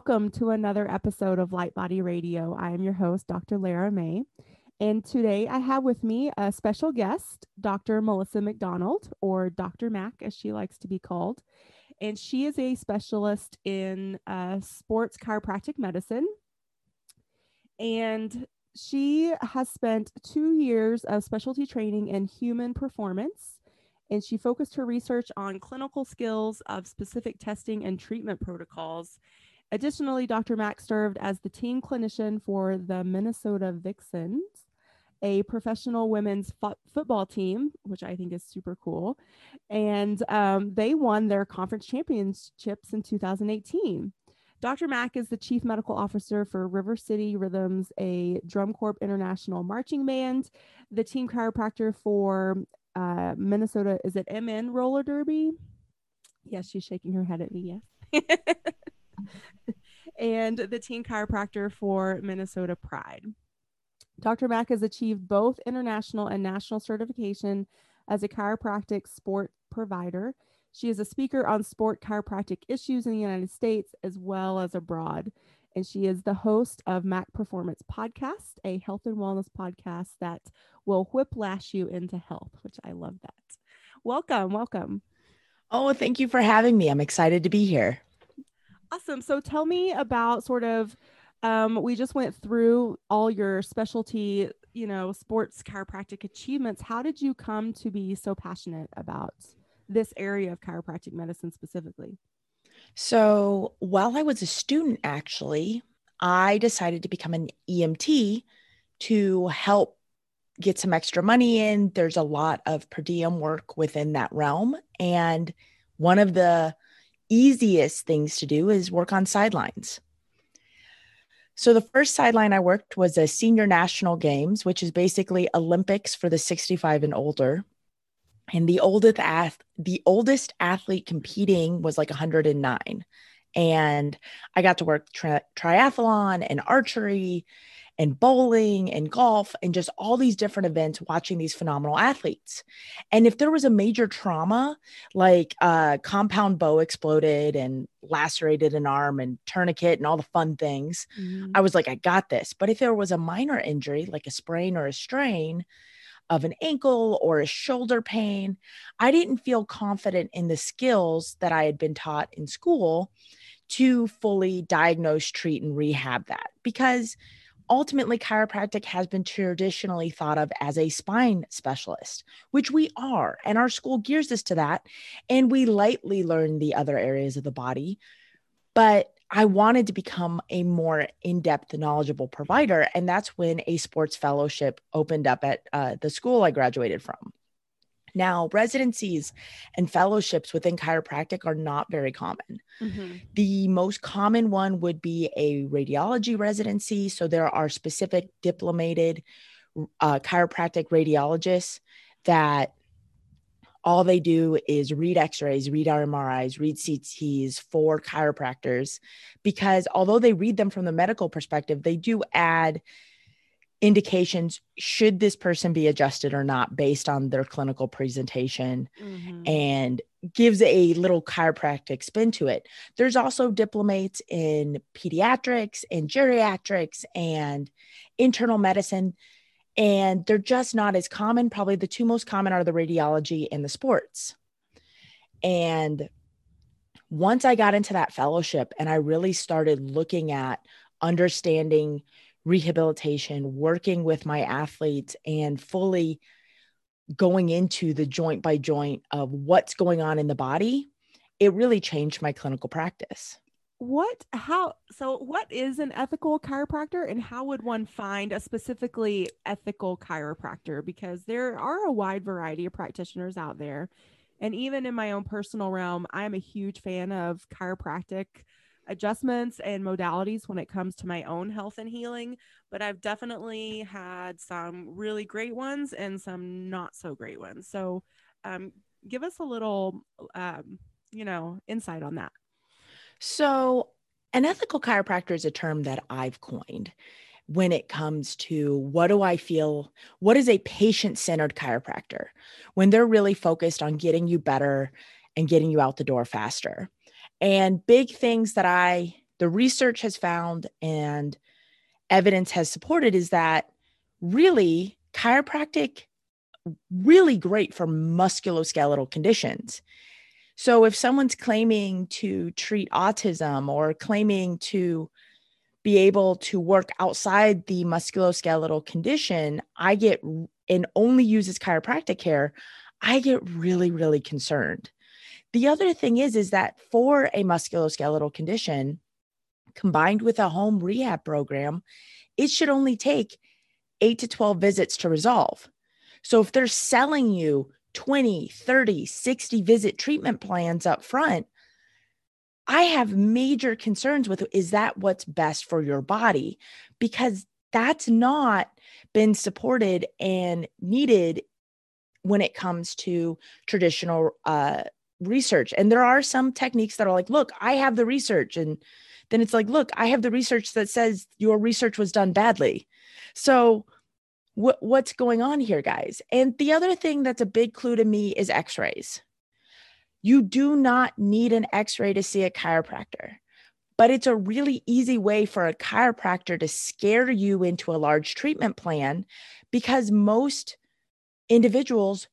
Welcome to another episode of Light Body Radio. I am your host, Dr. Lara May. And today I have with me a special guest, Dr. Melissa McDonald, or Dr. Mac, as she likes to be called. And she is a specialist in uh, sports chiropractic medicine. And she has spent two years of specialty training in human performance. And she focused her research on clinical skills of specific testing and treatment protocols Additionally, Dr. Mac served as the team clinician for the Minnesota Vixens, a professional women's fo- football team, which I think is super cool. And um, they won their conference championships in 2018. Dr. Mac is the chief medical officer for River City Rhythms, a drum corps international marching band, the team chiropractor for uh, Minnesota. Is it MN Roller Derby? Yes, she's shaking her head at me. Yes. and the teen chiropractor for Minnesota Pride. Dr. Mac has achieved both international and national certification as a chiropractic sport provider. She is a speaker on sport chiropractic issues in the United States as well as abroad. And she is the host of Mac Performance Podcast, a health and wellness podcast that will whiplash you into health, which I love that. Welcome, welcome. Oh, thank you for having me. I'm excited to be here. Awesome. So tell me about sort of um, we just went through all your specialty, you know, sports chiropractic achievements. How did you come to be so passionate about this area of chiropractic medicine specifically? So, while I was a student, actually, I decided to become an EMT to help get some extra money in. There's a lot of per diem work within that realm. And one of the easiest things to do is work on sidelines. So the first sideline I worked was a senior national games, which is basically Olympics for the 65 and older. And the oldest ath- the oldest athlete competing was like 109. And I got to work tri- triathlon and archery and bowling and golf and just all these different events watching these phenomenal athletes. And if there was a major trauma, like a compound bow exploded and lacerated an arm and tourniquet and all the fun things, mm-hmm. I was like, I got this. But if there was a minor injury, like a sprain or a strain, of an ankle or a shoulder pain, I didn't feel confident in the skills that I had been taught in school to fully diagnose, treat, and rehab that because ultimately chiropractic has been traditionally thought of as a spine specialist which we are and our school gears us to that and we lightly learn the other areas of the body but i wanted to become a more in-depth knowledgeable provider and that's when a sports fellowship opened up at uh, the school i graduated from now, residencies and fellowships within chiropractic are not very common. Mm-hmm. The most common one would be a radiology residency. So, there are specific diplomated uh, chiropractic radiologists that all they do is read x-rays read mris read cts for chiropractors because although they read them from the medical perspective they do add indications should this person be adjusted or not based on their clinical presentation mm-hmm. and gives a little chiropractic spin to it. There's also diplomates in pediatrics and geriatrics and internal medicine and they're just not as common. Probably the two most common are the radiology and the sports. And once I got into that fellowship and I really started looking at understanding rehabilitation, working with my athletes, and fully going into the joint by joint of what's going on in the body, it really changed my clinical practice. what how so what is an ethical chiropractor and how would one find a specifically ethical chiropractor because there are a wide variety of practitioners out there and even in my own personal realm i am a huge fan of chiropractic adjustments and modalities when it comes to my own health and healing but i've definitely had some really great ones and some not so great ones so um, give us a little um, you know insight on that so, an ethical chiropractor is a term that I've coined when it comes to what do I feel, what is a patient centered chiropractor when they're really focused on getting you better and getting you out the door faster. And big things that I, the research has found and evidence has supported is that really chiropractic really great for musculoskeletal conditions so if someone's claiming to treat autism or claiming to be able to work outside the musculoskeletal condition, I get and only uses chiropractic care, I get really, really concerned. The other thing is, is that for a musculoskeletal condition, combined with a home rehab program, it should only take eight to 12 visits to resolve. So if they're selling you 20, 30, 60 visit treatment plans up front, I have major concerns with is that what's best for your body? Because that's not been supported and needed when it comes to traditional uh, research. And there are some techniques that are like, look, I have the research. And then it's like, look, I have the research that says your research was done badly. So what what's going on here guys and the other thing that's a big clue to me is x-rays you do not need an x-ray to see a chiropractor but it's a really easy way for a chiropractor to scare you into a large treatment plan because most individuals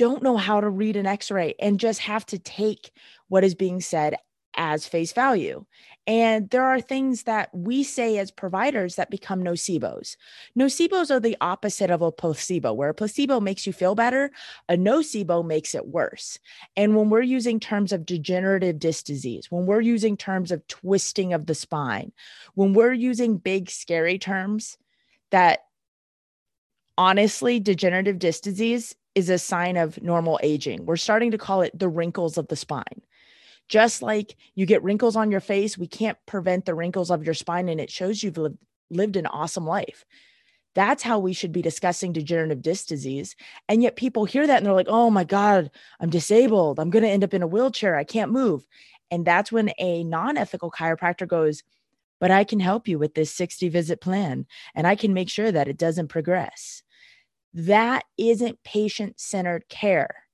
don't know how to read an x-ray and just have to take what is being said as face value. And there are things that we say as providers that become nocebos. Nocebos are the opposite of a placebo, where a placebo makes you feel better, a nocebo makes it worse. And when we're using terms of degenerative disc disease, when we're using terms of twisting of the spine, when we're using big, scary terms that honestly, degenerative disc disease is a sign of normal aging. We're starting to call it the wrinkles of the spine just like you get wrinkles on your face, we can't prevent the wrinkles of your spine and it shows you've lived, lived an awesome life. That's how we should be discussing degenerative disc disease. And yet people hear that and they're like, oh my God, I'm disabled. I'm going to end up in a wheelchair. I can't move. And that's when a non ethical chiropractor goes, but I can help you with this 60 visit plan and I can make sure that it doesn't progress. That isn't patient centered care.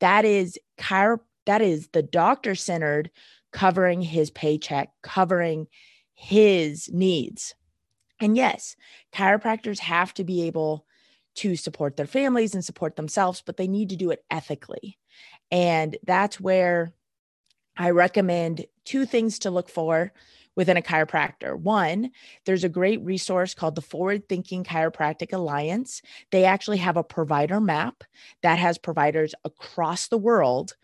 That is chiropractic that is the doctor centered, covering his paycheck, covering his needs. And yes, chiropractors have to be able to support their families and support themselves, but they need to do it ethically. And that's where I recommend two things to look for within a chiropractor. One, there's a great resource called the Forward Thinking Chiropractic Alliance. They actually have a provider map that has providers across the world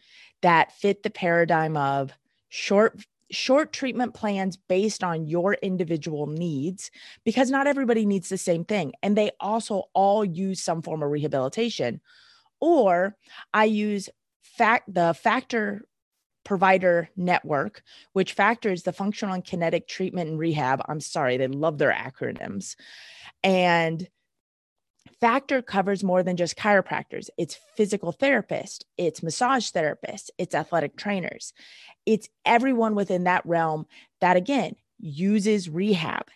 that fit the paradigm of short short treatment plans based on your individual needs because not everybody needs the same thing and they also all use some form of rehabilitation or i use fact the FAKTR provider network which factors the functional and kinetic treatment and rehab i'm sorry they love their acronyms and FAKTR covers more than just chiropractors. It's physical therapists, it's massage therapists, it's athletic trainers. It's everyone within that realm that, again, uses rehab.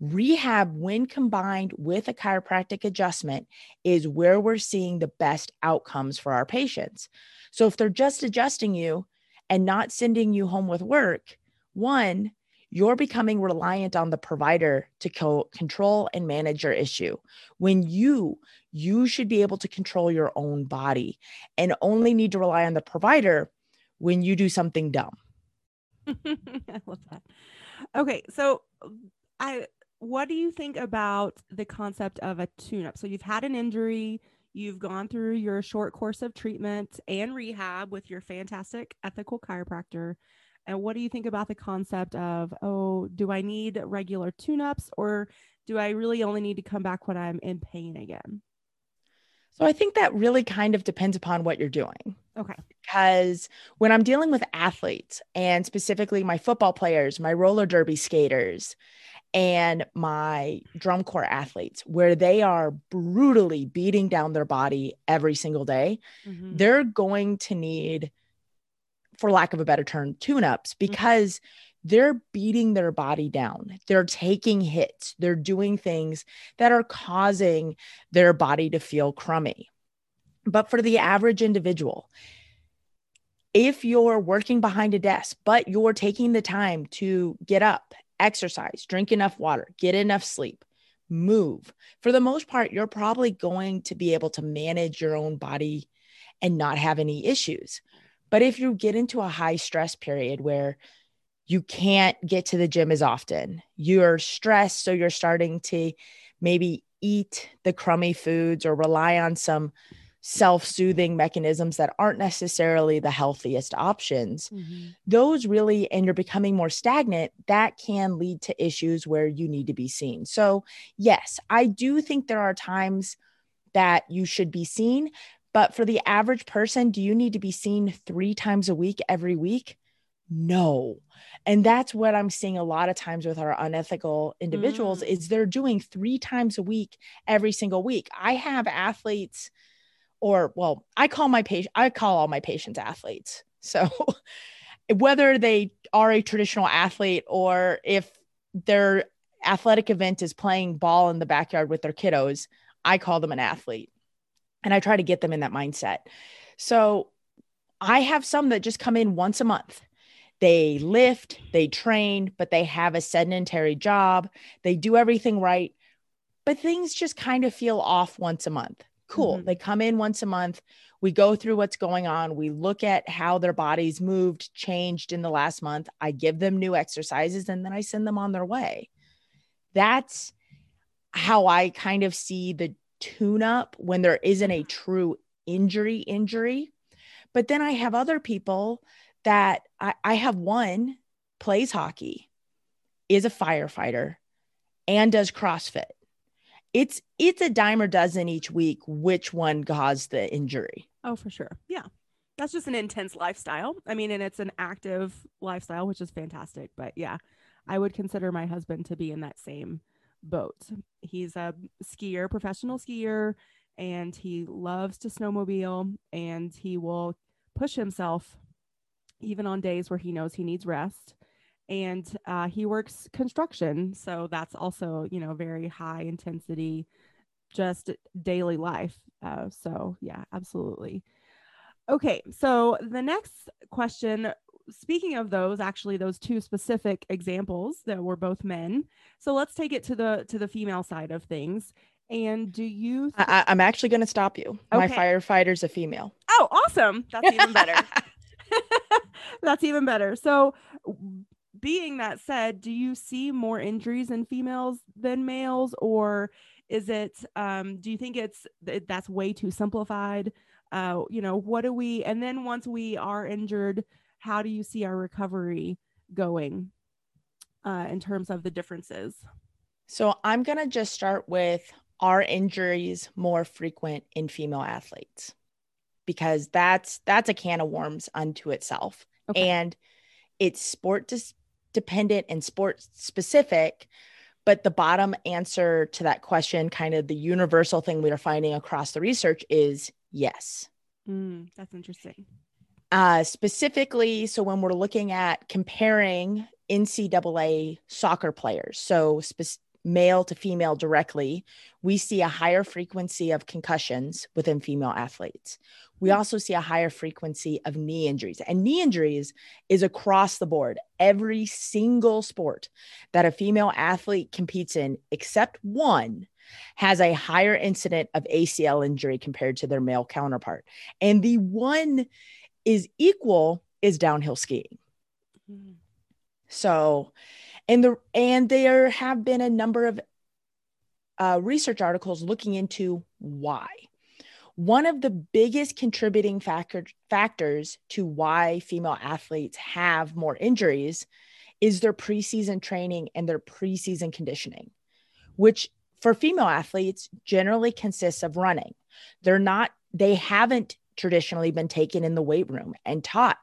Rehab, when combined with a chiropractic adjustment, is where we're seeing the best outcomes for our patients. So if they're just adjusting you and not sending you home with work, one, you're becoming reliant on the provider to co- control and manage your issue. When you you should be able to control your own body and only need to rely on the provider when you do something dumb. I love that. Okay so i what do you think about the concept of a tune up so you've had an injury you've gone through your short course of treatment and rehab with your fantastic ethical chiropractor And what do you think about the concept of, oh, do I need regular tune ups or do I really only need to come back when I'm in pain again? So I think that really kind of depends upon what you're doing. Okay. Because when I'm dealing with athletes and specifically my football players, my roller derby skaters, and my drum corps athletes, where they are brutally beating down their body every single day, mm-hmm. they're going to need, for lack of a better term, tune ups mm-hmm. because mm-hmm. they're beating their body down. They're taking hits. They're doing things that are causing their body to feel crummy. But for the average individual, if you're working behind a desk, but you're taking the time to get up exercise, drink enough water, get enough sleep, move. For the most part, you're probably going to be able to manage your own body and not have any issues. But if you get into a high stress period where you can't get to the gym as often, you're stressed, so you're starting to maybe eat the crummy foods or rely on some self soothing mechanisms that aren't necessarily the healthiest options, mm-hmm. those really, and you're becoming more stagnant, that can lead to issues where you need to be seen. So, yes, I do think there are times that you should be seen. But for the average person, do you need to be seen three times a week every week? No. And that's what I'm seeing a lot of times with our unethical individuals mm. is they're doing 3 times a week every single week. I have athletes or well, I call my patient, I call all my patients athletes. So whether they are a traditional athlete or if their athletic event is playing ball in the backyard with their kiddos, I call them an athlete. And I try to get them in that mindset. So I have some that just come in once a month. They lift, they train, but they have a sedentary job. They do everything right, but things just kind of feel off once a month. Cool. Mm-hmm. They come in once a month. We go through what's going on. We look at how their bodies moved, changed in the last month. I give them new exercises and then I send them on their way. That's how I kind of see the tune up when there isn't a true injury injury. But then I have other people that I, I have one plays hockey, is a firefighter, and does CrossFit it's it's a dime or dozen each week which one caused the injury. Oh, for sure. Yeah. That's just an intense lifestyle. I mean, and it's an active lifestyle, which is fantastic. But yeah, I would consider my husband to be in that same boat. He's a skier, professional skier, and he loves to snowmobile and he will push himself even on days where he knows he needs rest and uh, he works construction so that's also you know very high intensity just daily life uh, so yeah absolutely. Okay so the next question speaking of those actually those two specific examples that were both men so let's take it to the to the female side of things and do you th- I, am actually going to stop you. Okay. my firefighter's a female. Oh awesome! That's even better. That's even better. So being that said, do you see more injuries in females than males, or is it? Um, do you think it's that's way too simplified? Uh, you know, what do we? And then once we are injured, how do you see our recovery going uh, in terms of the differences? So I'm gonna just start with are injuries more frequent in female athletes because that's that's a can of worms unto itself okay. and it's sport dis- dependent and sport specific but the bottom answer to that question kind of the universal thing we are finding across the research is yes mm, that's interesting uh, specifically so when we're looking at comparing ncaa soccer players so spe- male to female directly, we see a higher frequency of concussions within female athletes. We hmm. also see a higher frequency of knee injuries. And knee injuries is across the board. Every single sport that a female athlete competes in, except one, has a higher incident of ACL injury compared to their male counterpart. And the one is equal is downhill skiing. Mm. So, and the and there have been a number of uh, research articles looking into why one of the biggest contributing factor, factors to why female athletes have more injuries is their preseason training and their preseason conditioning, which for female athletes generally consists of running. They're not, they haven't traditionally been taken in the weight room and taught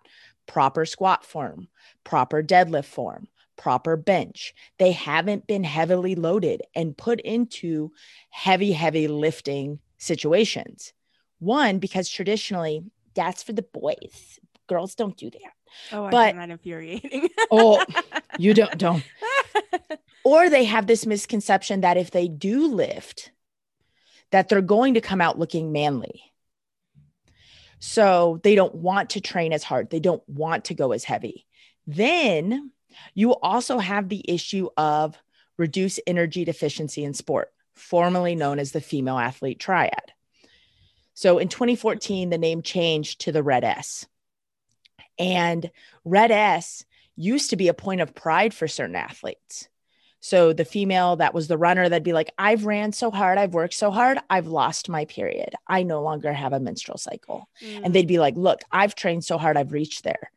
proper squat form, proper deadlift form, proper bench. They haven't been heavily loaded and put into heavy, heavy lifting situations. One, because traditionally that's for the boys. Girls don't do that. Oh, I but, find that infuriating. oh, you don't don't. Or they have this misconception that if they do lift, that they're going to come out looking manly. So they don't want to train as hard. They don't want to go as heavy. Then you also have the issue of reduced energy deficiency in sport, formerly known as the female athlete triad. So in 2014, the name changed to the Red S. And Red S used to be a point of pride for certain athletes. So the female that was the runner that'd be like, I've ran so hard, I've worked so hard, I've lost my period. I no longer have a menstrual cycle. Mm. And they'd be like, Look, I've trained so hard, I've reached there.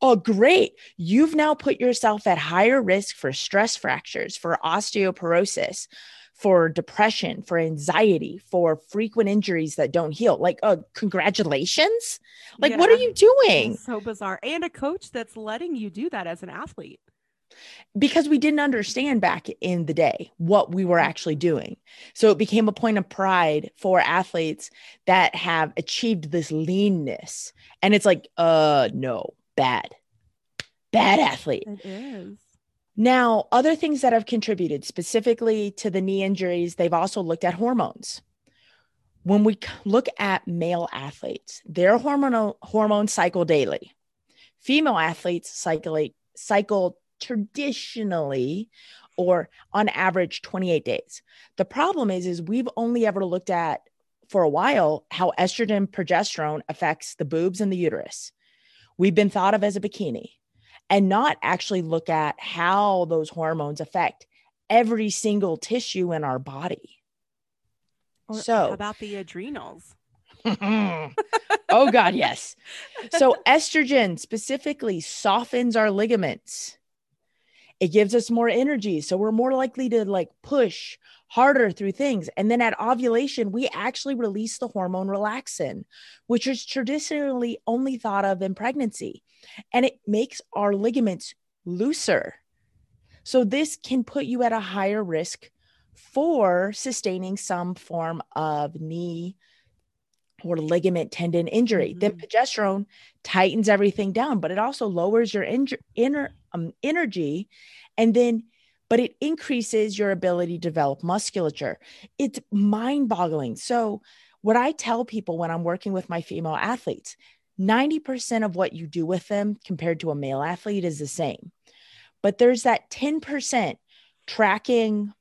Oh, great. You've now put yourself at higher risk for stress fractures, for osteoporosis, for depression, for anxiety, for frequent injuries that don't heal. Like, uh, congratulations. Like, yeah. what are you doing? so bizarre. And a coach that's letting you do that as an athlete. Because we didn't understand back in the day what we were actually doing. So it became a point of pride for athletes that have achieved this leanness. And it's like, uh, no, bad, bad athlete. It is. Now, other things that have contributed specifically to the knee injuries, they've also looked at hormones. When we look at male athletes, their hormonal hormone cycle daily. Female athletes cycle, cycle traditionally or on average 28 days. The problem is is we've only ever looked at for a while how estrogen progesterone affects the boobs and the uterus. We've been thought of as a bikini and not actually look at how those hormones affect every single tissue in our body. Or so, about the adrenals? oh, God, yes. So, estrogen specifically softens our ligaments. It gives us more energy. So, we're more likely to like push harder through things. And then at ovulation, we actually release the hormone relaxin, which is traditionally only thought of in pregnancy and it makes our ligaments looser. So, this can put you at a higher risk for sustaining some form of knee or ligament tendon injury. Mm-hmm. Then progesterone tightens everything down, but it also lowers your in- inner um, energy, and then but it increases your ability to develop musculature. It's mind-boggling. So, what I tell people when I'm working with my female athletes, 90% of what you do with them compared to a male athlete is the same. But there's that 10% tracking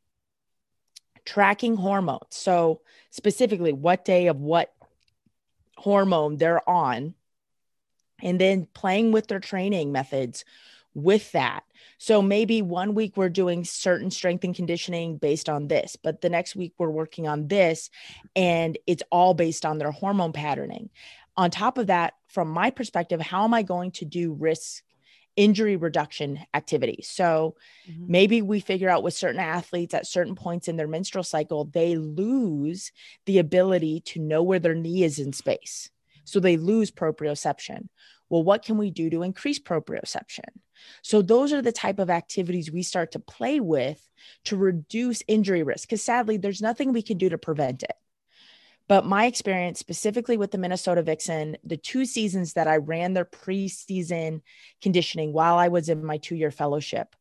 tracking hormones. So specifically what day of what hormone they're on and then playing with their training methods with that. So maybe one week we're doing certain strength and conditioning based on this, but the next week we're working on this and it's all based on their hormone patterning. On top of that, from my perspective, how am I going to do risk injury reduction activities? So mm-hmm. maybe we figure out with certain athletes at certain points in their menstrual cycle, they lose the ability to know where their knee is in space. So they lose proprioception. Well, what can we do to increase proprioception? So those are the type of activities we start to play with to reduce injury risk because sadly there's nothing we can do to prevent it. But my experience specifically with the Minnesota Vixen, the two seasons that I ran their preseason conditioning while I was in my two year fellowship,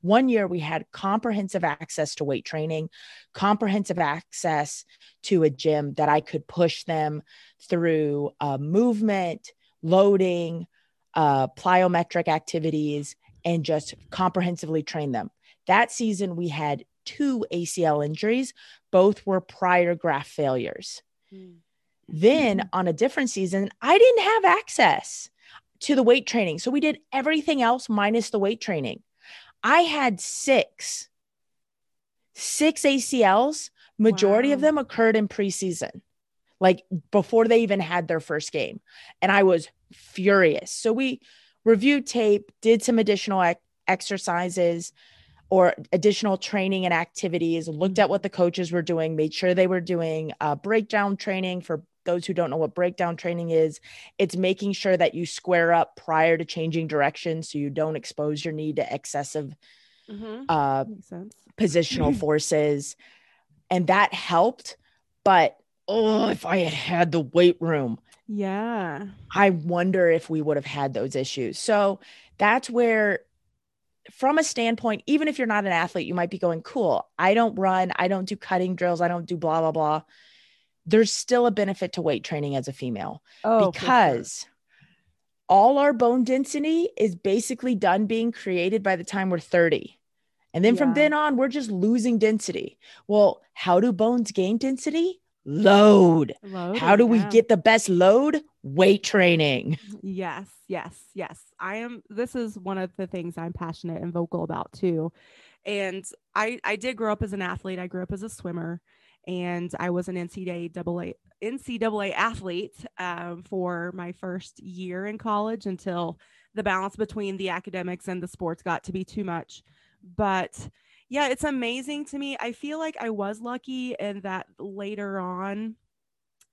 one year we had comprehensive access to weight training, comprehensive access to a gym that I could push them through uh, movement, loading, uh, plyometric activities, and just comprehensively train them. That season, we had two ACL injuries, both were prior graft failures. Mm. Then mm-hmm. on a different season, I didn't have access to the weight training. So we did everything else minus the weight training. I had six, six ACLs. Majority wow. of them occurred in preseason. Like before they even had their first game. And I was furious. So we reviewed tape, did some additional ec- exercises or additional training and activities, looked at what the coaches were doing, made sure they were doing uh, breakdown training for those who don't know what breakdown training is, it's making sure that you square up prior to changing direction so you don't expose your knee to excessive mm-hmm. uh, positional forces. And that helped. But oh, if I had had the weight room, yeah, I wonder if we would have had those issues. So that's where from a standpoint, even if you're not an athlete, you might be going, cool, I don't run, I don't do cutting drills, I don't do blah, blah, blah there's still a benefit to weight training as a female oh, because sure. all our bone density is basically done being created by the time we're 30. And then yeah. from then on, we're just losing density. Well, how do bones gain density? Load. How do yeah. we get the best load? Weight training. Yes, yes, yes. I am. This is one of the things I'm passionate and vocal about too. And I, I did grow up as an athlete. I grew up as a swimmer and I was an NCAA double NCAA athlete um, for my first year in college until the balance between the academics and the sports got to be too much. But yeah, it's amazing to me. I feel like I was lucky in that later on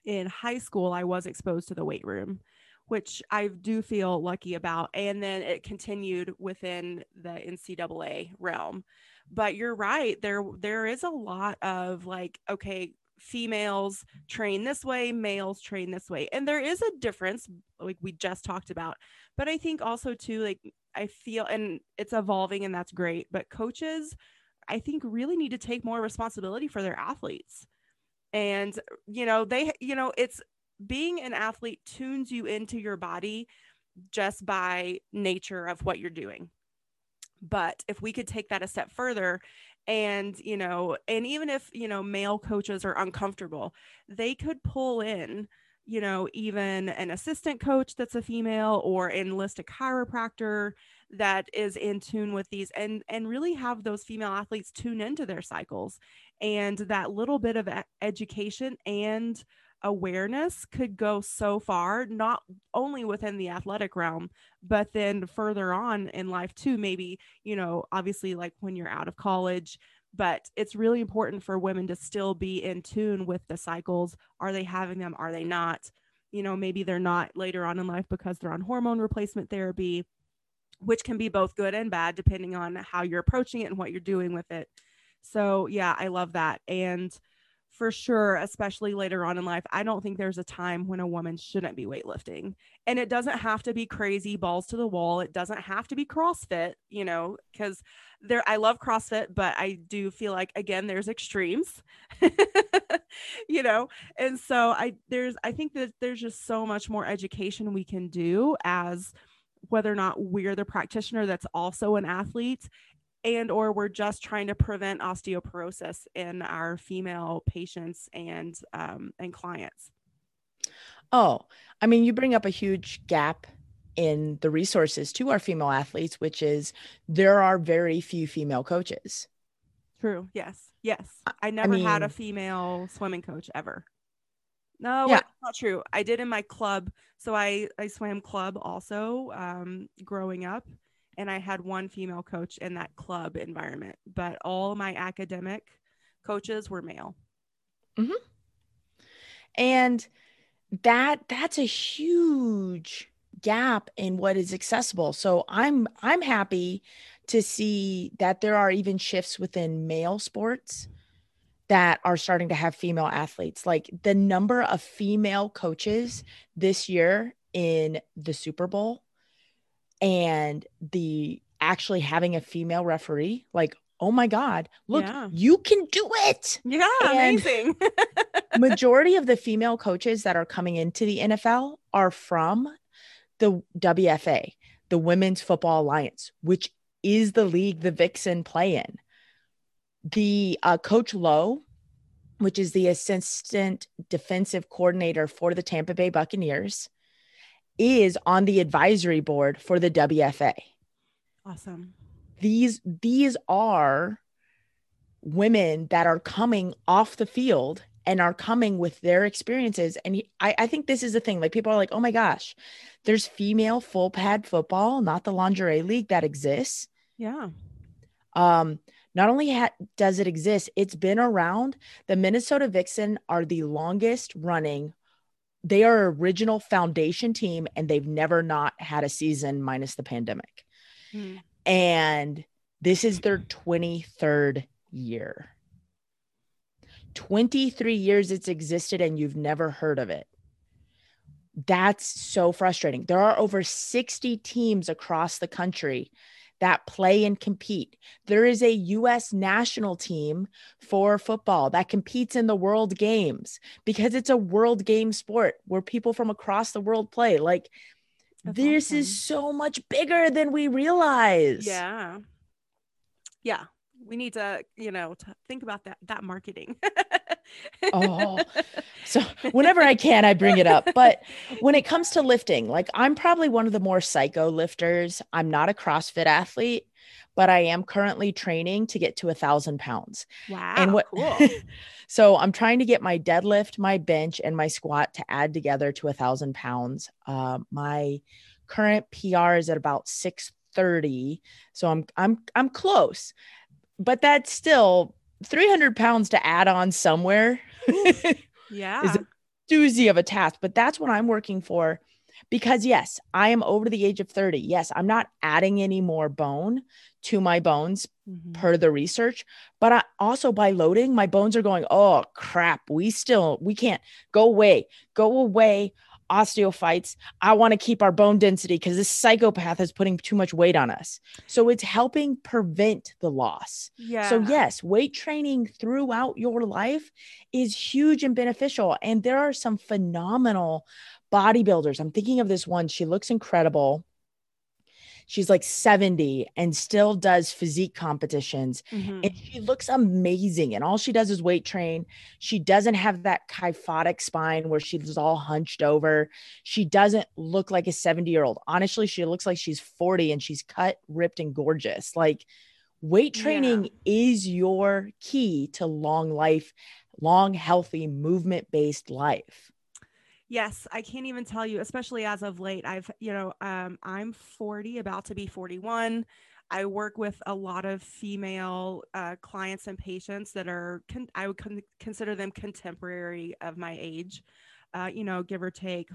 in high school, I was exposed to the weight room, which I do feel lucky about. And then it continued within the NCAA realm but you're right there there is a lot of like okay females train this way males train this way and there is a difference like we just talked about but i think also too like i feel and it's evolving and that's great but coaches i think really need to take more responsibility for their athletes. And you know they you know it's being an athlete tunes you into your body just by nature of what you're doing. But if we could take that a step further and, you know, and even if, you know, male coaches are uncomfortable, they could pull in, you know, even an assistant coach that's a female or enlist a chiropractor that is in tune with these and and really have those female athletes tune into their cycles and that little bit of education and awareness could go so far, not only within the athletic realm, but then further on in life too. Maybe, you know, obviously, like when you're out of college, but it's really important for women to still be in tune with the cycles. Are they having them? Are they not? You know, maybe they're not later on in life because they're on hormone replacement therapy, which can be both good and bad depending on how you're approaching it and what you're doing with it. So, yeah, I love that. And for sure, especially later on in life, I don't think there's a time when a woman shouldn't be weightlifting. And it doesn't have to be crazy balls to the wall. It doesn't have to be CrossFit, you know, because there I love CrossFit, but I do feel like again there's extremes. you know, and so I there's I think that there's just so much more education we can do as whether or not we're the practitioner that's also an athlete and or we're just trying to prevent osteoporosis in our female patients and um, and clients. Oh i mean you bring up a huge gap in the resources to our female athletes which is there are very few female coaches. True. Yes. Yes. I never I mean, had a female swimming coach ever no yeah. not true i did in my club so i i swam club also um growing up and I had one female coach in that club environment, but all my academic coaches were male. Mm-hmm. And that that's a huge gap in what is accessible. So I'm I'm happy to see that there are even shifts within male sports that are starting to have female athletes. Like the number of female coaches this year in the Super Bowl and the actually having a female referee like oh my god look yeah. you can do it yeah and amazing majority of the female coaches that are coming into the nfl are from the wfa the women's football alliance which is the league the vixen play in the uh, coach lowe which is the assistant defensive coordinator for the tampa bay buccaneers is on the advisory board for the WFA. Awesome. These these are women that are coming off the field and are coming with their experiences. And I, I think this is the thing. Like people are like, oh my gosh, there's female full pad football, not the lingerie league that exists. Yeah. Um, not only ha- does it exist, it's been around. The Minnesota Vixen are the longest running. They are original foundation team, and they've never not had a season minus the pandemic. Hmm. And this is their 23rd year. 23 years it's existed and you've never heard of it. That's so frustrating. There are over 60 teams across the country that play and compete. There is a US national team for football that competes in the world games because it's a world game sport where people from across the world play. Like, That's this awesome. is so much bigger than we realize. Yeah. Yeah we need to you know to think about that that marketing. Oh so whenever i can i bring it up. But when it comes to lifting like i'm probably one of the more psycho lifters. I'm not a crossfit athlete but i am currently training to get to a thousand pounds. Wow and what cool. so i'm trying to get my deadlift my bench and my squat to add together to a thousand pounds. Uh, my current pr is at about 630 so i'm i'm i'm close but that's still 300 pounds to add on somewhere. yeah. is a doozy of a task, but that's what I'm working for because yes, I am over the age of 30. Yes, I'm not adding any more bone to my bones mm-hmm. per the research, but I also by loading, my bones are going, "Oh crap, we still we can't go away. Go away osteophytes. I want to keep our bone density because this psychopath is putting too much weight on us. So it's helping prevent the loss. Yeah. So, yes, weight training throughout your life is huge and beneficial. And there are some phenomenal bodybuilders. I'm thinking of this one. She looks incredible she's like 70 and still does physique competitions mm-hmm. and she looks amazing and all she does is weight train. She doesn't have that kyphotic spine where she's all hunched over. She doesn't look like a 70 year old honestly she looks like she's 40 and she's cut ripped and gorgeous. Like weight training yeah. is your key to long life long healthy movement based life Yes, I can't even tell you, especially as of late. I've, you know, um, I'm 40, about to be 41. I work with a lot of female uh, clients and patients that are, con- I would con- consider them contemporary of my age, uh, you know, give or take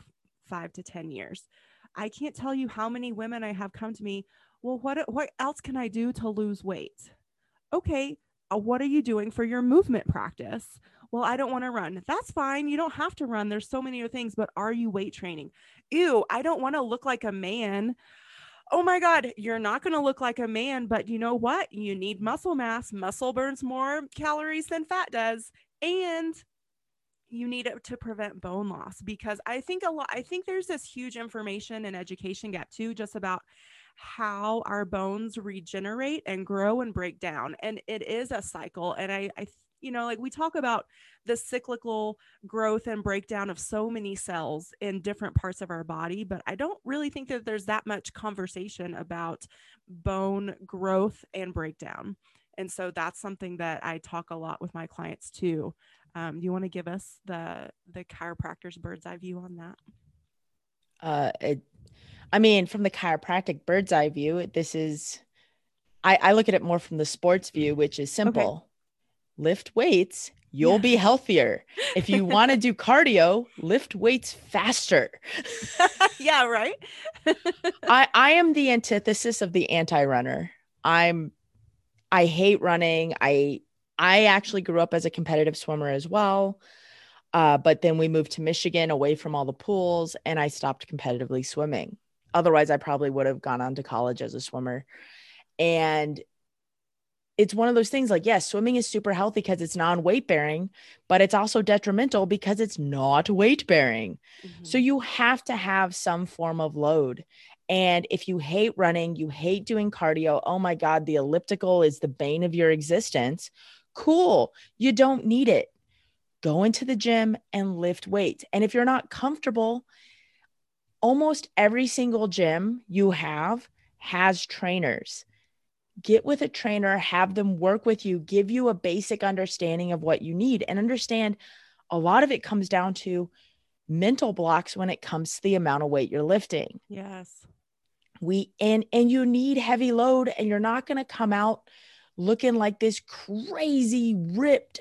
five to 10 years. I can't tell you how many women I have come to me. Well, what, what else can I do to lose weight? Okay, uh, what are you doing for your movement practice? Well, I don't want to run. That's fine. You don't have to run. There's so many other things, but are you weight training? Ew, I don't want to look like a man. Oh my God, you're not going to look like a man, but you know what? You need muscle mass. Muscle burns more calories than fat does. And you need it to prevent bone loss because I think a lot, I think there's this huge information and education gap too, just about how our bones regenerate and grow and break down. And it is a cycle. And I, I you know, like we talk about the cyclical growth and breakdown of so many cells in different parts of our body, but I don't really think that there's that much conversation about bone growth and breakdown. And so that's something that I talk a lot with my clients too. Um, do you want to give us the the chiropractor's bird's eye view on that? Uh, it, I mean, from the chiropractic bird's eye view, this is I, I look at it more from the sports view, which is simple. Lift weights, you'll yeah. be healthier. If you want to do cardio, lift weights faster. yeah, right. I I am the antithesis of the anti-runner. I'm I hate running. I I actually grew up as a competitive swimmer as well. Uh, but then we moved to Michigan away from all the pools and I stopped competitively swimming. Otherwise, I probably would have gone on to college as a swimmer. And it's one of those things like yes swimming is super healthy because it's non-weight bearing but it's also detrimental because it's not weight bearing mm-hmm. so you have to have some form of load. And if you hate running you hate doing cardio oh my god the elliptical is the bane of your existence. Cool. You don't need it. Go into the gym and lift weights. And if you're not comfortable almost every single gym you have has trainers get with a trainer, have them work with you, give you a basic understanding of what you need, and understand a lot of it comes down to mental blocks when it comes to the amount of weight you're lifting. Yes. We and and you need heavy load and you're not going to come out looking like this crazy ripped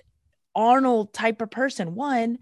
Arnold type of person. One,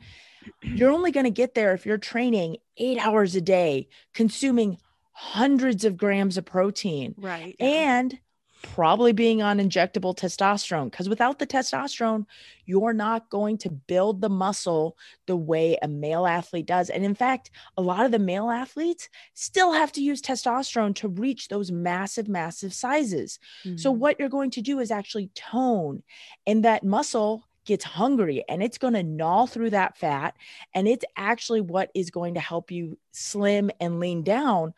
you're only going to get there if you're training 8 hours a day, consuming hundreds of grams of protein. Right. Yeah. And probably being on injectable testosterone because without the testosterone, you're not going to build the muscle the way a male athlete does. And in fact, a lot of the male athletes still have to use testosterone to reach those massive, massive sizes. Mm-hmm. So, what you're going to do is actually tone, and that muscle gets hungry and it's going to gnaw through that fat. And it's actually what is going to help you slim and lean down.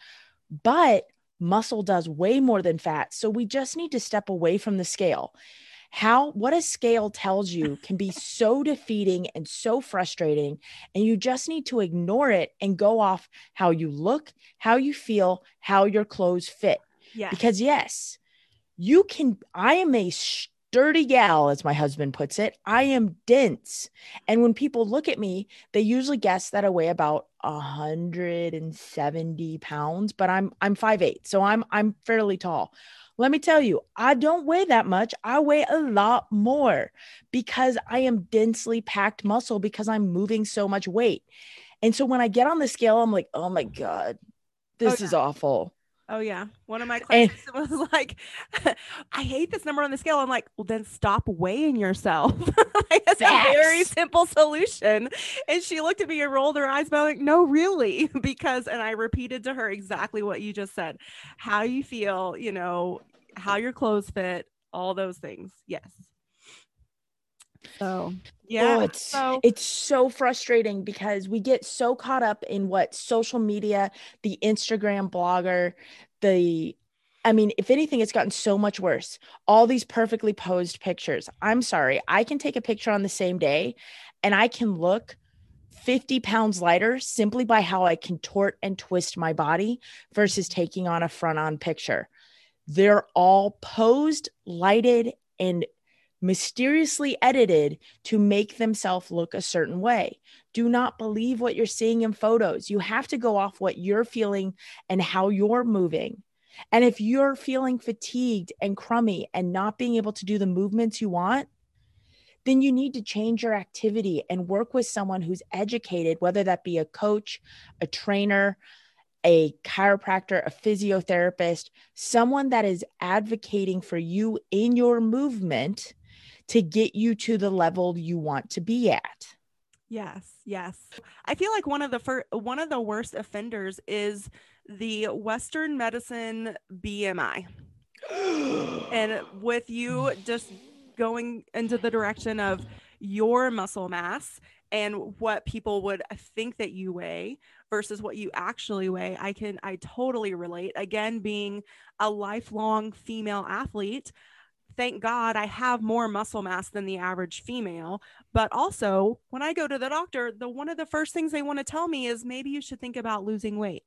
But muscle does way more than fat. So we just need to step away from the scale. How what a scale tells you can be so defeating and so frustrating. And you just need to ignore it and go off how you look, how you feel, how your clothes fit. Yeah. Because, yes, you can. I am a sturdy gal, as my husband puts it. I am dense. And when people look at me, they usually guess that I weigh about 170 pounds, but I'm I'm 5'8, so I'm I'm fairly tall. Let me tell you, I don't weigh that much. I weigh a lot more because I am densely packed muscle because I'm moving so much weight. And so when I get on the scale, I'm like, oh my God, oh, this oh, yeah. is awful. Oh yeah. One of my clients and, was like, I hate this number on the scale. I'm like, well, then stop weighing yourself. like, that's a very simple solution. And she looked at me and rolled her eyes, but I'm like, no, really. because and I repeated to her exactly what you just said. How you feel, you know, how your clothes fit, all those things. Yes. So oh, yeah, oh, it's so it's so frustrating because we get so caught up in what social media, the Instagram blogger, the I mean, if anything, it's gotten so much worse. All these perfectly posed pictures. I'm sorry, I can take a picture on the same day and I can look 50 pounds lighter simply by how I contort and twist my body versus taking on a front on picture. They're all posed, lighted, and mysteriously edited to make themselves look a certain way. Do not believe what you're seeing in photos. You have to go off what you're feeling and how you're moving. And if you're feeling fatigued and crummy and not being able to do the movements you want, then you need to change your activity and work with someone who's educated, whether that be a coach, a trainer, a chiropractor, a physiotherapist, someone that is advocating for you in your movement to get you to the level you want to be at. Yes, yes. I feel like one of the first, one of the worst offenders is the Western medicine BMI. and with you just going into the direction of your muscle mass and what people would think that you weigh versus what you actually weigh i can i totally relate again being a lifelong female athlete thank God I have more muscle mass than the average female. But also, when I go to the doctor, the one of the first things they want to tell me is maybe you should think about losing weight.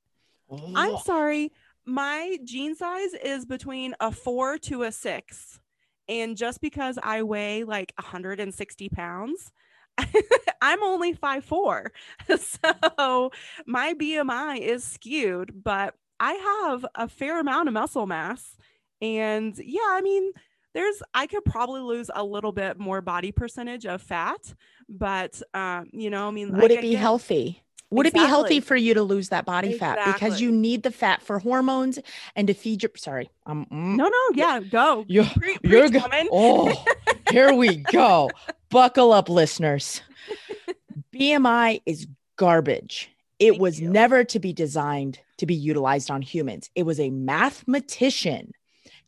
Oh. I'm sorry, my jean size is between a four to a six. And just because I weigh like 160 pounds, I'm only five four. So my BMI is skewed, but I have a fair amount of muscle mass. And yeah, I mean, there's I could probably lose a little bit more body percentage of fat, but um, you know, I mean, would it be healthy? Would exactly. it be healthy for you to lose that body exactly. fat because you need the fat for hormones and to feed your sorry um mm, no no yeah go you're, Pre- you're go- oh here we go buckle up listeners BMI is garbage it Thank was you. never to be designed to be utilized on humans it was a mathematician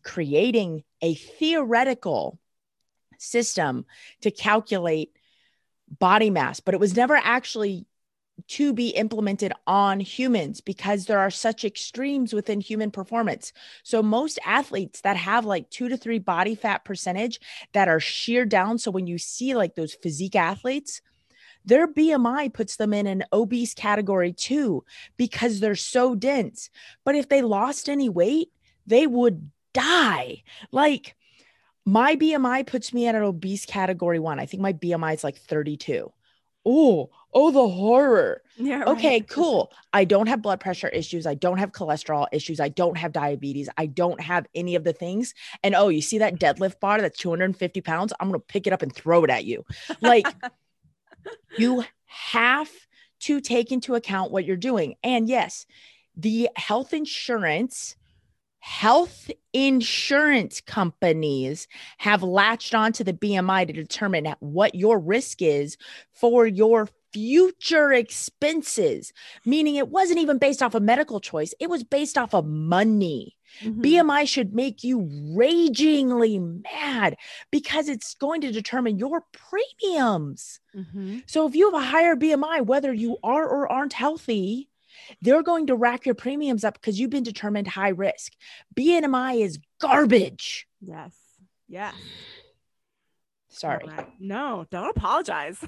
creating a theoretical system to calculate body mass, but it was never actually to be implemented on humans because there are such extremes within human performance. So most athletes that have like 2 to 3 body fat percentage that are sheared down so when you see like those physique athletes their BMI puts them in an obese category too because they're so dense. But if they lost any weight, they would die. Like my BMI puts me at an obese category one. I think my BMI is like 32. oh, oh, the horror. Yeah. Okay, cool. I don't have blood pressure issues. I don't have cholesterol issues. I don't have diabetes. I don't have any of the things. And oh, you see that deadlift bar that's 250 pounds? I'm going to pick it up and throw it at you. Like, you have to take into account what you're doing. And yes, the health insurance health insurance companies have latched onto the BMI to determine what your risk is for your future expenses, meaning it wasn't even based off a medical choice, it was based off of money. Mm-hmm. BMI should make you ragingly mad because it's going to determine your premiums. Mm-hmm. So if you have a higher BMI, whether you are or aren't healthy, they're going to rack your premiums up because you've been determined high risk. BMI is garbage. Yes. Yes. Sorry. No, don't apologize.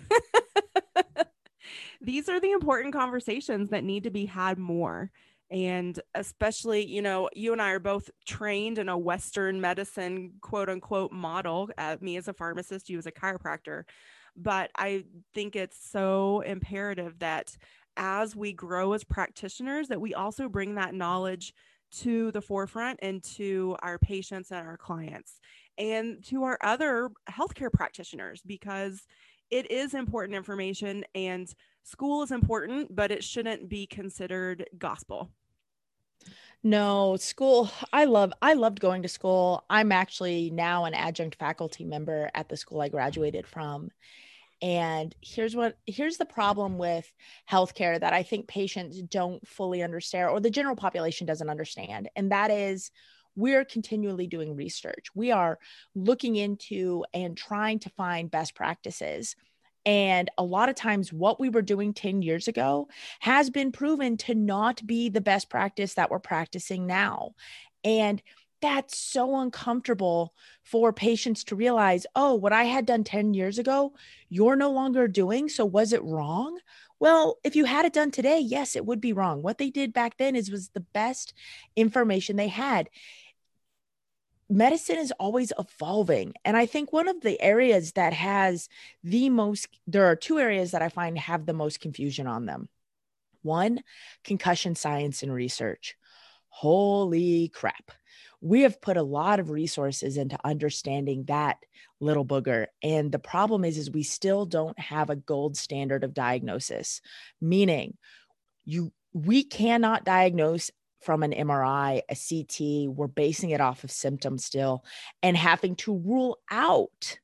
These are the important conversations that need to be had more. And especially, you know, you and I are both trained in a Western medicine, quote unquote, model. Uh, me as a pharmacist, you as a chiropractor. But I think it's so imperative that as we grow as practitioners that we also bring that knowledge to the forefront and to our patients and our clients and to our other healthcare practitioners because it is important information and school is important but it shouldn't be considered gospel no, school. I love I loved going to school. I'm actually now an adjunct faculty member at the school I graduated from. And here's what here's the problem with healthcare that I think patients don't fully understand or the general population doesn't understand. And that is we're continually doing research. We are looking into and trying to find best practices. And a lot of times, what we were doing 10 years ago has been proven to not be the best practice that we're practicing now. And that's so uncomfortable for patients to realize, oh, what I had done 10 years ago, you're no longer doing. So was it wrong? Well, if you had it done today, yes, it would be wrong. What they did back then is was the best information they had. Medicine is always evolving. And I think one of the areas that has the most, there are two areas that I find have the most confusion on them. One, concussion science and research. Holy crap we have put a lot of resources into understanding that little booger and the problem is is we still don't have a gold standard of diagnosis meaning you we cannot diagnose from an MRI, a CT, we're basing it off of symptoms still and having to rule out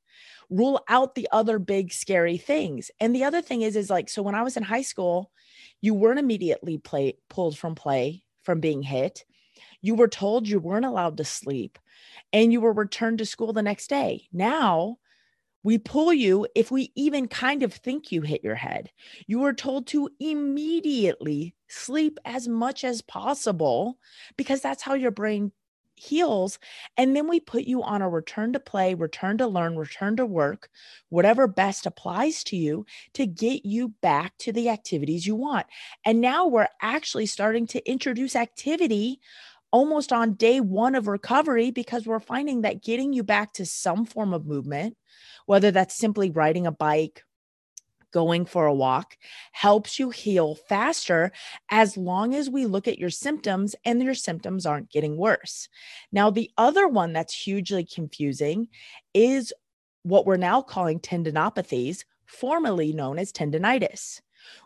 rule out the other big scary things. And the other thing is is like so when I was in high school, you weren't immediately play pulled from play from being hit. You were told you weren't allowed to sleep and you were returned to school the next day. Now, we pull you if we even kind of think you hit your head. You are told to immediately sleep as much as possible because that's how your brain heals. And then we put you on a return to play, return to learn, return to work, whatever best applies to you to get you back to the activities you want. And now we're actually starting to introduce activity almost on day one of recovery because we're finding that getting you back to some form of movement, whether that's simply riding a bike, going for a walk, helps you heal faster as long as we look at your symptoms and your symptoms aren't getting worse. Now, the other one that's hugely confusing is what we're now calling tendinopathies, formerly known as tendonitis.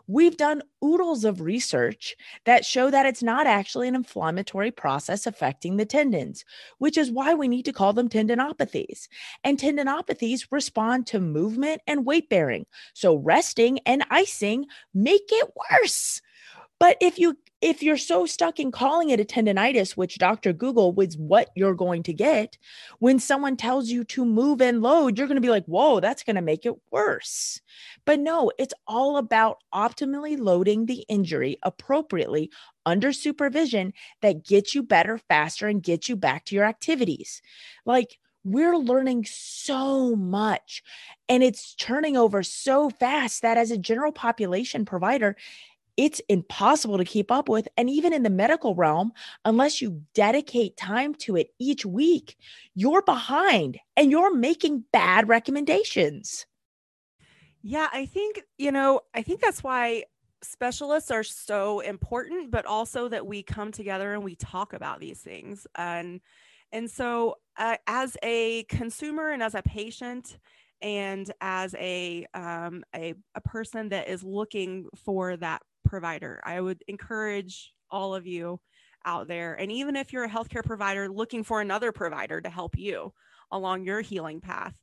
We've done oodles of research that show that it's not actually an inflammatory process affecting the tendons, which is why we need to call them tendinopathies. And tendinopathies respond to movement and weight bearing. So resting and icing make it worse. But if you if you're so stuck in calling it a tendonitis, which Dr. Google was what you're going to get, when someone tells you to move and load, you're going to be like, whoa, that's going to make it worse. But no, it's all about optimally loading the injury appropriately under supervision that gets you better faster and gets you back to your activities. Like, we're learning so much and it's turning over so fast that as a general population provider, it's impossible to keep up with. And even in the medical realm, unless you dedicate time to it each week, you're behind and you're making bad recommendations. Yeah, I think, you know, I think that's why specialists are so important, but also that we come together and we talk about these things. And and so uh, as a consumer and as a patient and as a, um, a a person that is looking for that provider, I would encourage all of you out there. And even if you're a healthcare provider looking for another provider to help you along your healing path,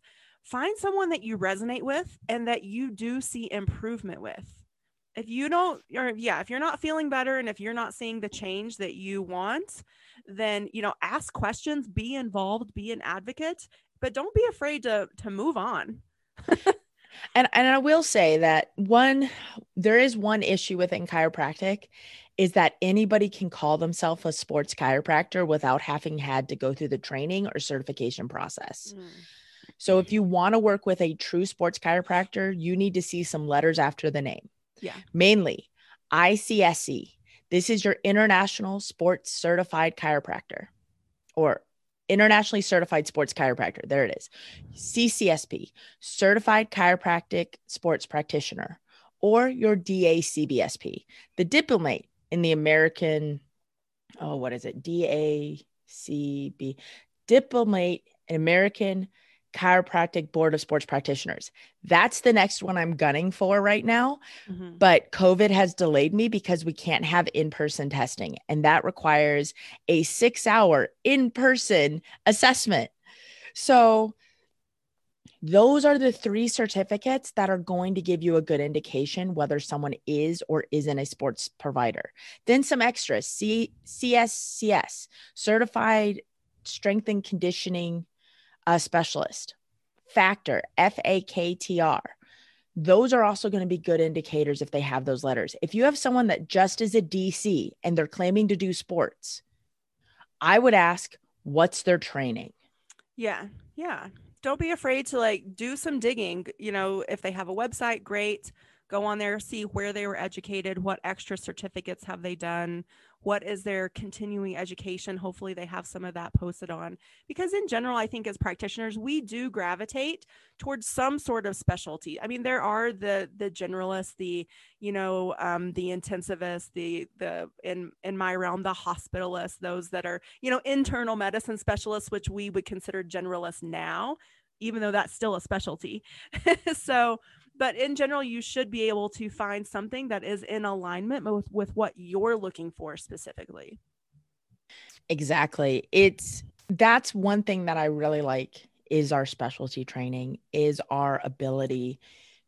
find someone that you resonate with and that you do see improvement with. If you don't, or yeah, if you're not feeling better and if you're not seeing the change that you want, then you know, ask questions, be involved, be an advocate, but don't be afraid to to move on. and and I will say that one there is one issue within chiropractic is that anybody can call themselves a sports chiropractor without having had to go through the training or certification process. Mm. So if you want to work with a true sports chiropractor, you need to see some letters after the name. Yeah. Mainly ICSE. This is your international sports certified chiropractor or internationally certified sports chiropractor. There it is. CCSP, certified chiropractic sports practitioner, or your DACBSP. The diplomate in the American, oh, what is it? DACB, diplomate in American chiropractic board of sports practitioners. That's the next one i'm gunning for right now mm-hmm. but covid has delayed me because we can't have in-person testing and that requires a six hour in-person assessment. So those are the three certificates that are going to give you a good indication whether someone is or isn't a sports provider. Then some extras C- cscs certified strength and conditioning a specialist. FAKTR, F A K T R. Those are also going to be good indicators if they have those letters. If you have someone that just is a DC and they're claiming to do sports, I would ask, what's their training? Yeah. Yeah. Don't be afraid to like do some digging. You know, if they have a website, great. Go on there, see where they were educated, what extra certificates have they done, what is their continuing education? Hopefully they have some of that posted on. Because in general i think as practitioners we do gravitate towards some sort of specialty. I mean there are the the generalists the you know um, the intensivists the the in in my realm the hospitalists those that are you know internal medicine specialists which we would consider generalists now even though that's still a specialty. So but in general you should be able to find something that is in alignment with, with what you're looking for specifically. Exactly. It's that's one thing that i really like is our specialty training is our ability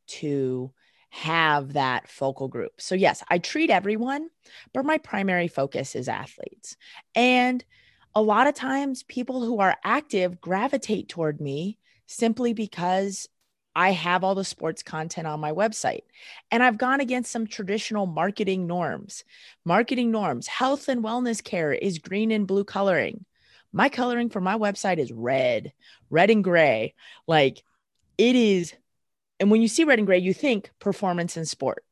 to have that focal group. So yes i treat everyone but my primary focus is athletes. And a lot of times people who are active gravitate toward me simply because I have all the sports content on my website. And I've gone against some traditional marketing norms. Marketing norms, health and wellness care is green and blue coloring. My coloring for my website is red, red and gray. Like it is. And when you see red and gray, you think performance and sport.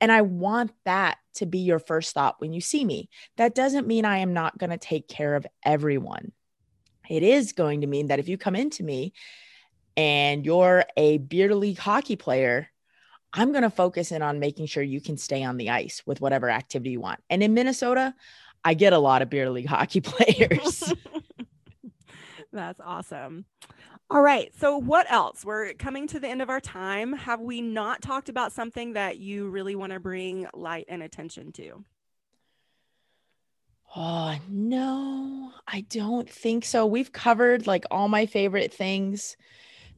And I want that to be your first thought when you see me. That doesn't mean I am not going to take care of everyone. It is going to mean that if you come into me and you're a beer league hockey player, I'm going to focus in on making sure you can stay on the ice with whatever activity you want. And in Minnesota, I get a lot of beer league hockey players. That's awesome. All right. So, what else? We're coming to the end of our time. Have we not talked about something that you really want to bring light and attention to? Oh, no, I don't think so. We've covered like all my favorite things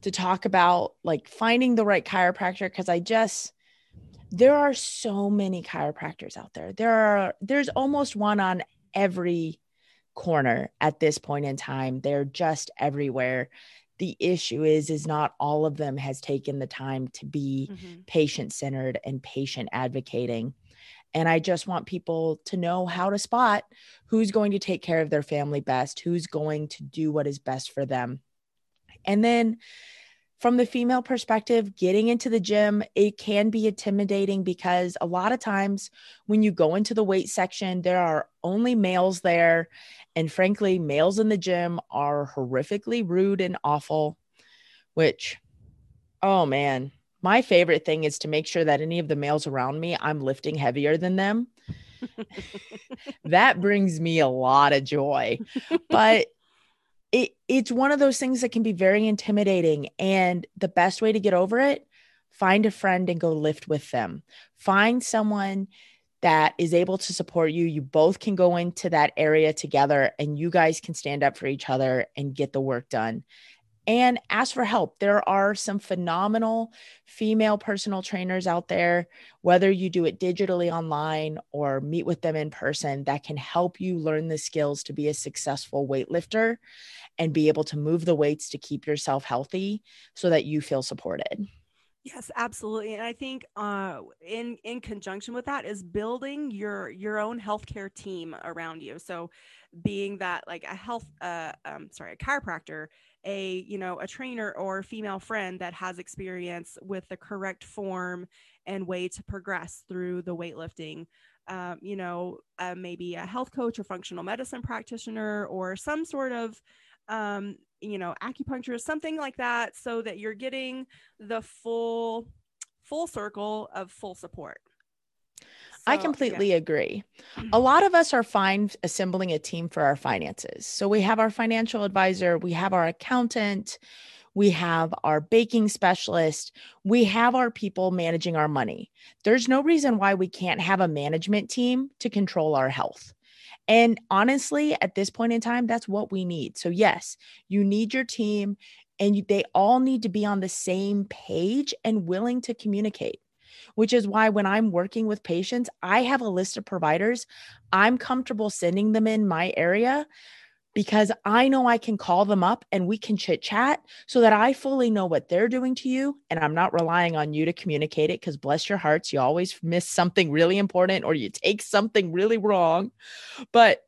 to talk about like finding the right chiropractor because I just there are so many chiropractors out there. There are there's almost one on every corner at this point in time. They're just everywhere. The issue is is not all of them has taken the time to be mm-hmm. patient centered and patient advocating. And I just want people to know how to spot who's going to take care of their family best, who's going to do what is best for them. And then from the female perspective, getting into the gym, it can be intimidating because a lot of times when you go into the weight section, there are only males there. And frankly, males in the gym are horrifically rude and awful, which, oh man, My favorite thing is to make sure that any of the males around me, I'm lifting heavier than them. that brings me a lot of joy. But it it's one of those things that can be very intimidating and the best way to get over it, find a friend and go lift with them. Find someone that is able to support you. You both can go into that area together and you guys can stand up for each other and get the work done. And ask for help. There are some phenomenal female personal trainers out there, whether you do it digitally online or meet with them in person, that can help you learn the skills to be a successful weightlifter and be able to move the weights to keep yourself healthy so that you feel supported. Yes, absolutely. And I think uh, in in conjunction with that is building your your own healthcare team around you. So being that like a health uh um sorry, a chiropractor, a you know, a trainer or female friend that has experience with the correct form and way to progress through the weightlifting. Um, you know, uh, maybe a health coach or functional medicine practitioner or some sort of um, you know, acupuncture, or something like that, so that you're getting the full full circle of full support. So, I completely yeah. agree. A lot of us are fine assembling a team for our finances. So we have our financial advisor, we have our accountant, we have our baking specialist, we have our people managing our money. There's no reason why we can't have a management team to control our health. And honestly, at this point in time, that's what we need. So, yes, you need your team and you, they all need to be on the same page and willing to communicate, which is why when I'm working with patients, I have a list of providers I'm comfortable sending them in my area because I know I can call them up and we can chit chat so that I fully know what they're doing to you. And I'm not relying on you to communicate it because bless your hearts, you always miss something really important or you take something really wrong. But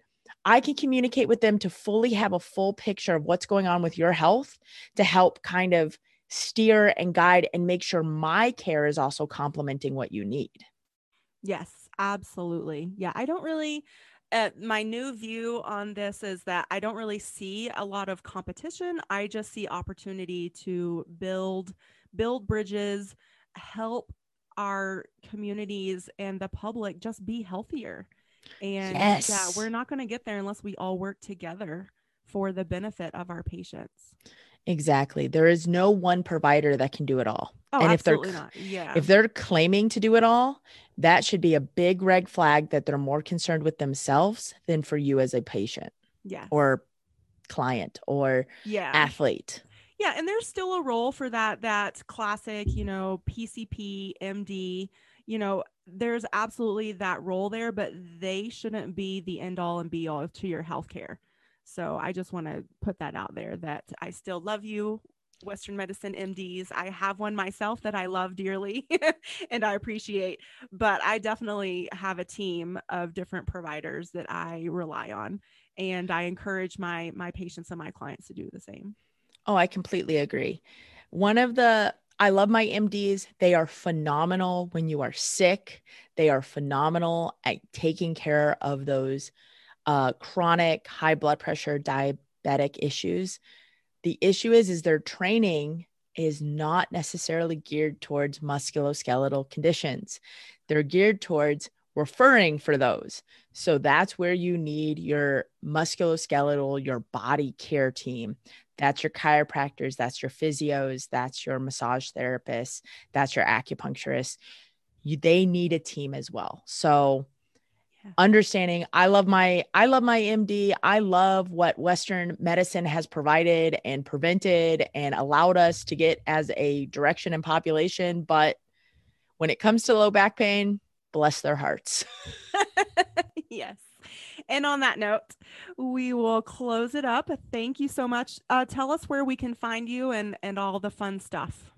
I can communicate with them to fully have a full picture of what's going on with your health to help kind of steer and guide and make sure my care is also complementing what you need. Yes, absolutely. Yeah, I don't really uh, my new view on this is that I don't really see a lot of competition. I just see opportunity to build build bridges, help our communities and the public just be healthier. And yes. yeah, we're not going to get there unless we all work together for the benefit of our patients. Exactly. There is no one provider that can do it all. Oh, and if they're not. Yeah. if they're claiming to do it all, that should be a big red flag that they're more concerned with themselves than for you as a patient. Yeah. Or client or yeah. athlete. Yeah, and there's still a role for that that classic, you know, PCP, MD, you know, there's absolutely that role there, but they shouldn't be the end all and be all to your healthcare. So I just want to put that out there that I still love you, Western medicine MDs. I have one myself that I love dearly and I appreciate, but I definitely have a team of different providers that I rely on. And I encourage my my patients and my clients to do the same. Oh, I completely agree. One of the I love my MDs. They are phenomenal when you are sick. They are phenomenal at taking care of those uh, chronic high blood pressure, diabetic issues. The issue is, is their training is not necessarily geared towards musculoskeletal conditions. They're geared towards referring for those. So that's where you need your musculoskeletal, your body care team. That's your chiropractors, that's your physios, that's your massage therapists, that's your acupuncturists. You, they need a team as well. So understanding i love my i love my md i love what western medicine has provided and prevented and allowed us to get as a direction and population but when it comes to low back pain bless their hearts. Yes. And on that note we will close it up. Thank you so much. Uh, tell us where we can find you and and all the fun stuff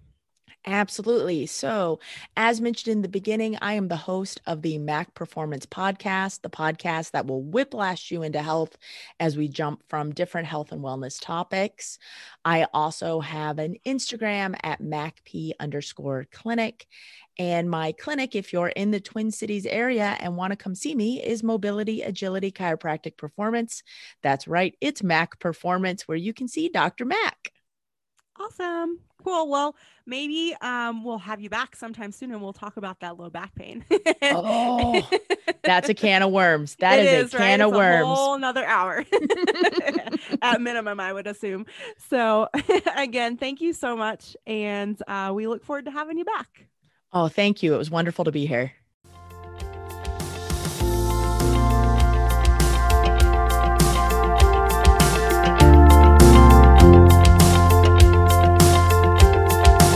Absolutely. So, as mentioned in the beginning, I am the host of the Mac Performance Podcast, the podcast that will whiplash you into health as we jump from different health and wellness topics. I also have an Instagram at MacP underscore clinic. And my clinic, if you're in the Twin Cities area and want to come see me, is Mobility Agility Chiropractic Performance. That's right, it's Mac Performance, where you can see Dr. Mac. Awesome. Cool. Well, maybe um, we'll have you back sometime soon and we'll talk about that low back pain. oh, that's a can of worms. That is, is, a can of worms. A whole another hour at minimum, I would assume. So, again, thank you so much. And uh, we look forward to having you back. Oh, thank you. It was wonderful to be here.